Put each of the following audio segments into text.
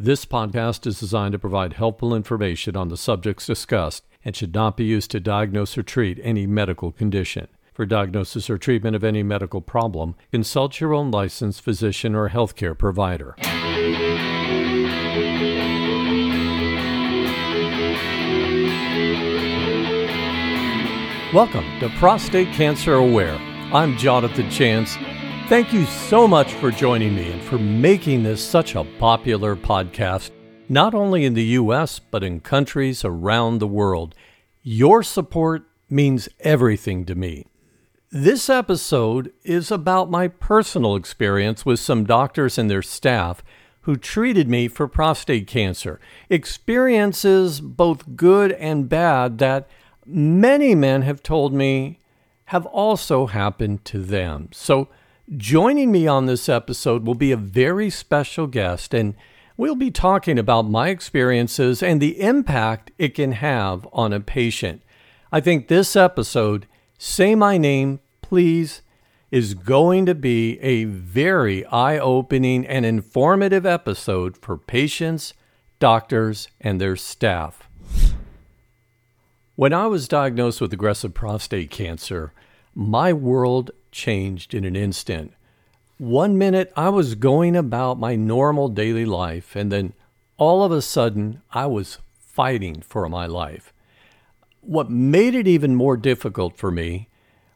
This podcast is designed to provide helpful information on the subjects discussed and should not be used to diagnose or treat any medical condition. For diagnosis or treatment of any medical problem, consult your own licensed physician or healthcare provider. Welcome to Prostate Cancer Aware. I'm Jonathan Chance Thank you so much for joining me and for making this such a popular podcast, not only in the U.S., but in countries around the world. Your support means everything to me. This episode is about my personal experience with some doctors and their staff who treated me for prostate cancer. Experiences both good and bad that many men have told me have also happened to them. So, Joining me on this episode will be a very special guest, and we'll be talking about my experiences and the impact it can have on a patient. I think this episode, Say My Name, Please, is going to be a very eye opening and informative episode for patients, doctors, and their staff. When I was diagnosed with aggressive prostate cancer, my world changed in an instant. One minute I was going about my normal daily life, and then all of a sudden I was fighting for my life. What made it even more difficult for me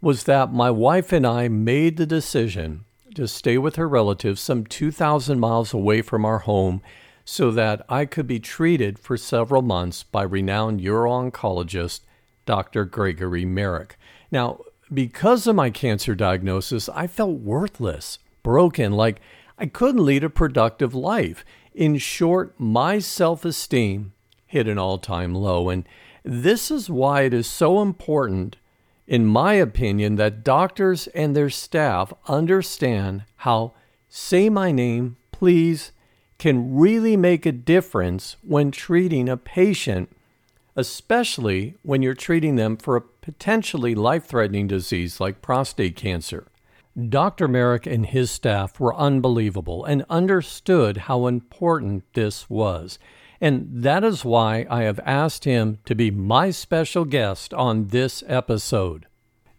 was that my wife and I made the decision to stay with her relatives some 2,000 miles away from our home so that I could be treated for several months by renowned uro-oncologist Dr. Gregory Merrick. Now, because of my cancer diagnosis, I felt worthless, broken, like I couldn't lead a productive life. In short, my self esteem hit an all time low. And this is why it is so important, in my opinion, that doctors and their staff understand how Say My Name, Please can really make a difference when treating a patient especially when you're treating them for a potentially life threatening disease like prostate cancer. Dr. Merrick and his staff were unbelievable and understood how important this was. And that is why I have asked him to be my special guest on this episode.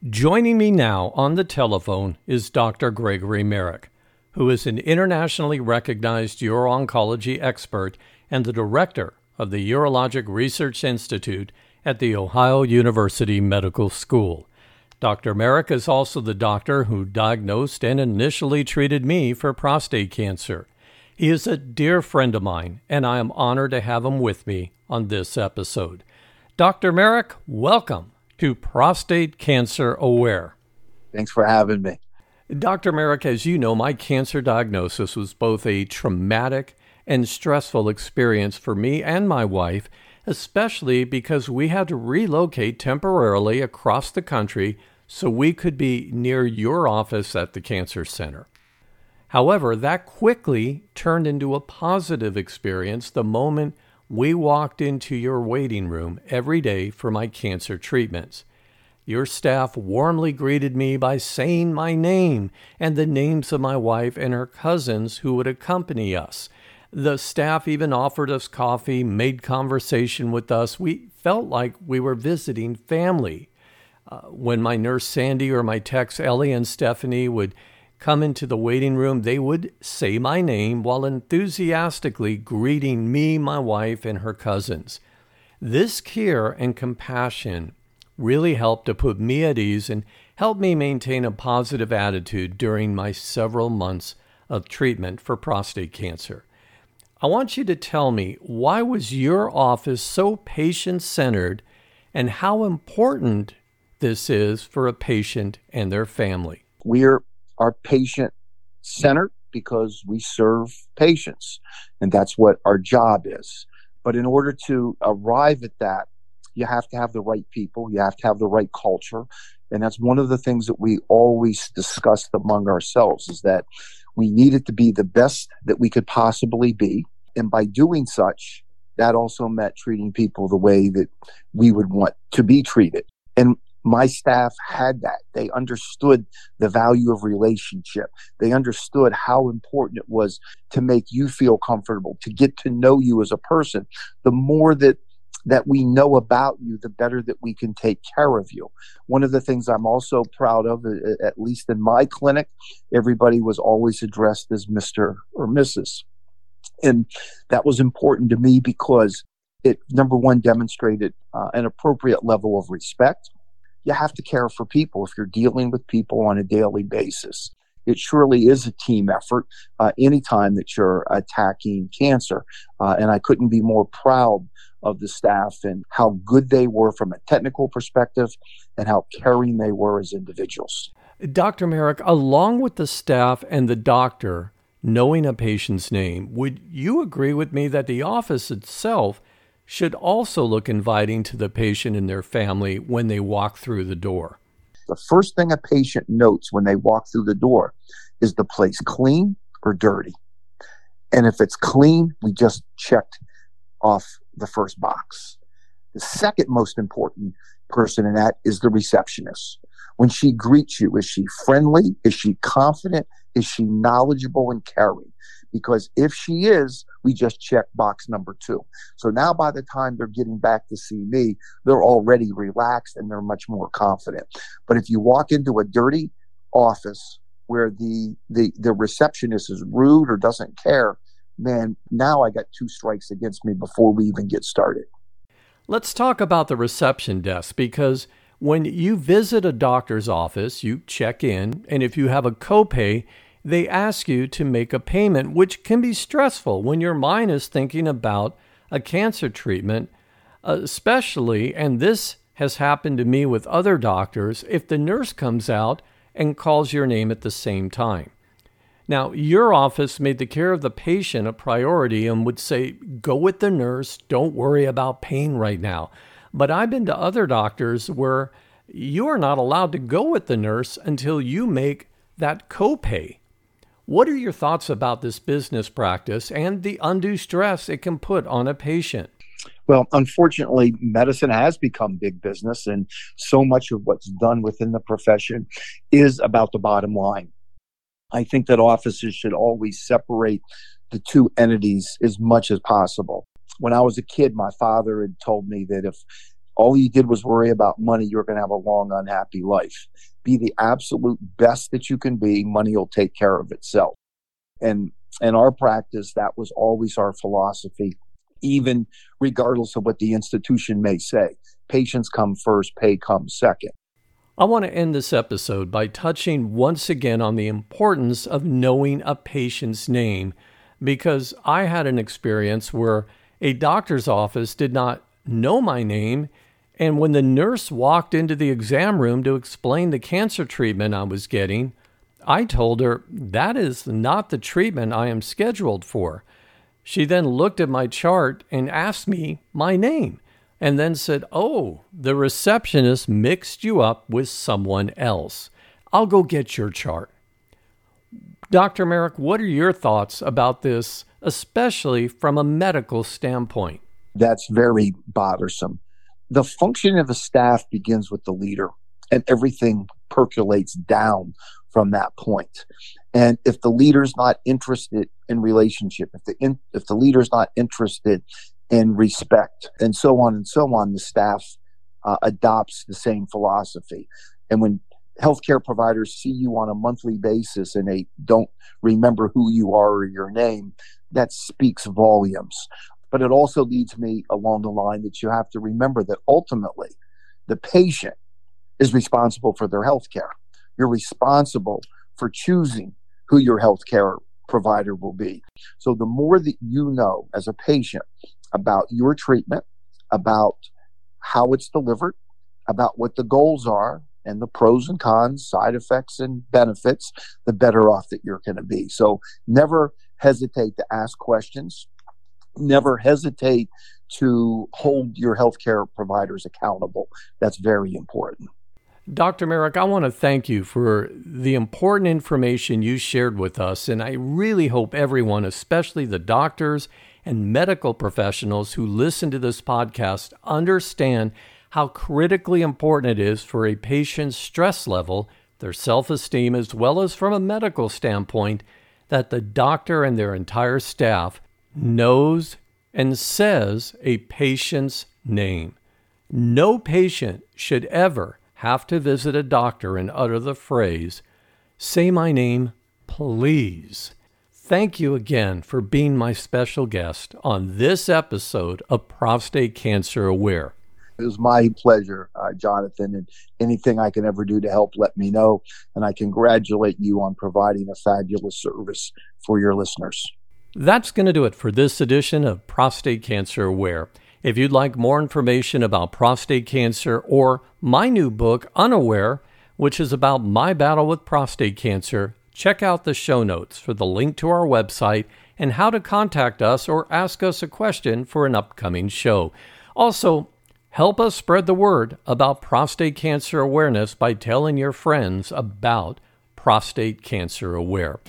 Joining me now on the telephone is Dr. Gregory Merrick, who is an internationally recognized uro-oncology expert and the director of the Urologic Research Institute at The Ohio University Medical School. Dr. Merrick is also the doctor who diagnosed and initially treated me for prostate cancer. He is a dear friend of mine, and I am honored to have him with me on this episode. Dr. Merrick, welcome to Prostate Cancer Aware. Thanks for having me. Dr. Merrick, as you know, my cancer diagnosis was both a traumatic and stressful experience for me and my wife, especially because we had to relocate temporarily across the country so we could be near your office at the Cancer Center. However, that quickly turned into a positive experience the moment we walked into your waiting room every day for my cancer treatments. Your staff warmly greeted me by saying my name and the names of my wife and her cousins who would accompany us the staff even offered us coffee, made conversation with us. We felt like we were visiting family. Uh, when my nurse Sandy or my techs Ellie and Stephanie would come into the waiting room, they would say my name while enthusiastically greeting me, my wife, and her cousins. This care and compassion really helped to put me at ease and helped me maintain a positive attitude during my several months of treatment for prostate cancer. I want you to tell me why was your office so patient-centered and how important this is for a patient and their family. We're our patient centered because we serve patients and that's what our job is. But in order to arrive at that, you have to have the right people, you have to have the right culture, and that's one of the things that we always discussed among ourselves is that we needed to be the best that we could possibly be. And by doing such, that also meant treating people the way that we would want to be treated. And my staff had that. They understood the value of relationship. They understood how important it was to make you feel comfortable, to get to know you as a person. The more that that we know about you, the better that we can take care of you. One of the things I'm also proud of, at least in my clinic, everybody was always addressed as Mr. or Mrs. And that was important to me because it, number one, demonstrated uh, an appropriate level of respect. You have to care for people if you're dealing with people on a daily basis. It surely is a team effort uh, anytime that you're attacking cancer. Uh, and I couldn't be more proud of the staff and how good they were from a technical perspective and how caring they were as individuals. Dr. Merrick, along with the staff and the doctor knowing a patient's name, would you agree with me that the office itself should also look inviting to the patient and their family when they walk through the door? The first thing a patient notes when they walk through the door is the place clean or dirty. And if it's clean, we just checked off the first box. The second most important person in that is the receptionist. When she greets you, is she friendly? Is she confident? Is she knowledgeable and caring? Because if she is, we just check box number two. So now by the time they're getting back to see me, they're already relaxed and they're much more confident. But if you walk into a dirty office where the, the, the receptionist is rude or doesn't care, man, now I got two strikes against me before we even get started. Let's talk about the reception desk because when you visit a doctor's office, you check in, and if you have a copay, they ask you to make a payment, which can be stressful when your mind is thinking about a cancer treatment, especially, and this has happened to me with other doctors, if the nurse comes out and calls your name at the same time. Now, your office made the care of the patient a priority and would say, go with the nurse, don't worry about pain right now. But I've been to other doctors where you are not allowed to go with the nurse until you make that copay. What are your thoughts about this business practice and the undue stress it can put on a patient? Well, unfortunately, medicine has become big business, and so much of what's done within the profession is about the bottom line. I think that offices should always separate the two entities as much as possible. When I was a kid, my father had told me that if all you did was worry about money, you're going to have a long, unhappy life. Be the absolute best that you can be, money will take care of itself. And in our practice, that was always our philosophy, even regardless of what the institution may say. Patients come first, pay comes second. I want to end this episode by touching once again on the importance of knowing a patient's name because I had an experience where a doctor's office did not know my name. And when the nurse walked into the exam room to explain the cancer treatment I was getting, I told her that is not the treatment I am scheduled for. She then looked at my chart and asked me my name and then said, Oh, the receptionist mixed you up with someone else. I'll go get your chart. Dr. Merrick, what are your thoughts about this, especially from a medical standpoint? That's very bothersome. The function of the staff begins with the leader, and everything percolates down from that point. And if the leader's not interested in relationship, if the in, if the leader's not interested in respect, and so on and so on. The staff uh, adopts the same philosophy. And when healthcare providers see you on a monthly basis and they don't remember who you are or your name, that speaks volumes. But it also leads me along the line that you have to remember that ultimately the patient is responsible for their healthcare. You're responsible for choosing who your healthcare provider will be. So the more that you know as a patient about your treatment, about how it's delivered, about what the goals are, and the pros and cons, side effects and benefits, the better off that you're going to be. So never hesitate to ask questions. Never hesitate to hold your healthcare providers accountable. That's very important. Dr. Merrick, I want to thank you for the important information you shared with us. And I really hope everyone, especially the doctors and medical professionals who listen to this podcast understand how critically important it is for a patient's stress level, their self esteem, as well as from a medical standpoint, that the doctor and their entire staff knows and says a patient's name. No patient should ever have to visit a doctor and utter the phrase, Say my name, please. Thank you again for being my special guest on this episode of Prostate Cancer Aware. It was my pleasure, uh, Jonathan, and anything I can ever do to help, let me know. And I congratulate you on providing a fabulous service for your listeners. That's going to do it for this edition of Prostate Cancer Aware. If you'd like more information about prostate cancer or my new book, Unaware, which is about my battle with prostate cancer, check out the show notes for the link to our website and how to contact us or ask us a question for an upcoming show. Also, Help us spread the word about prostate cancer awareness by telling your friends about Prostate Cancer Aware.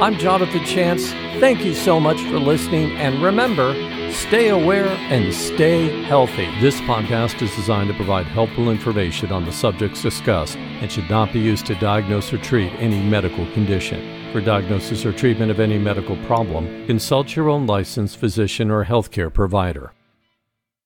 I'm Jonathan Chance. Thank you so much for listening, and remember, stay aware and stay healthy. This podcast is designed to provide helpful information on the subjects discussed and should not be used to diagnose or treat any medical condition. For diagnosis or treatment of any medical problem, consult your own licensed physician or healthcare provider.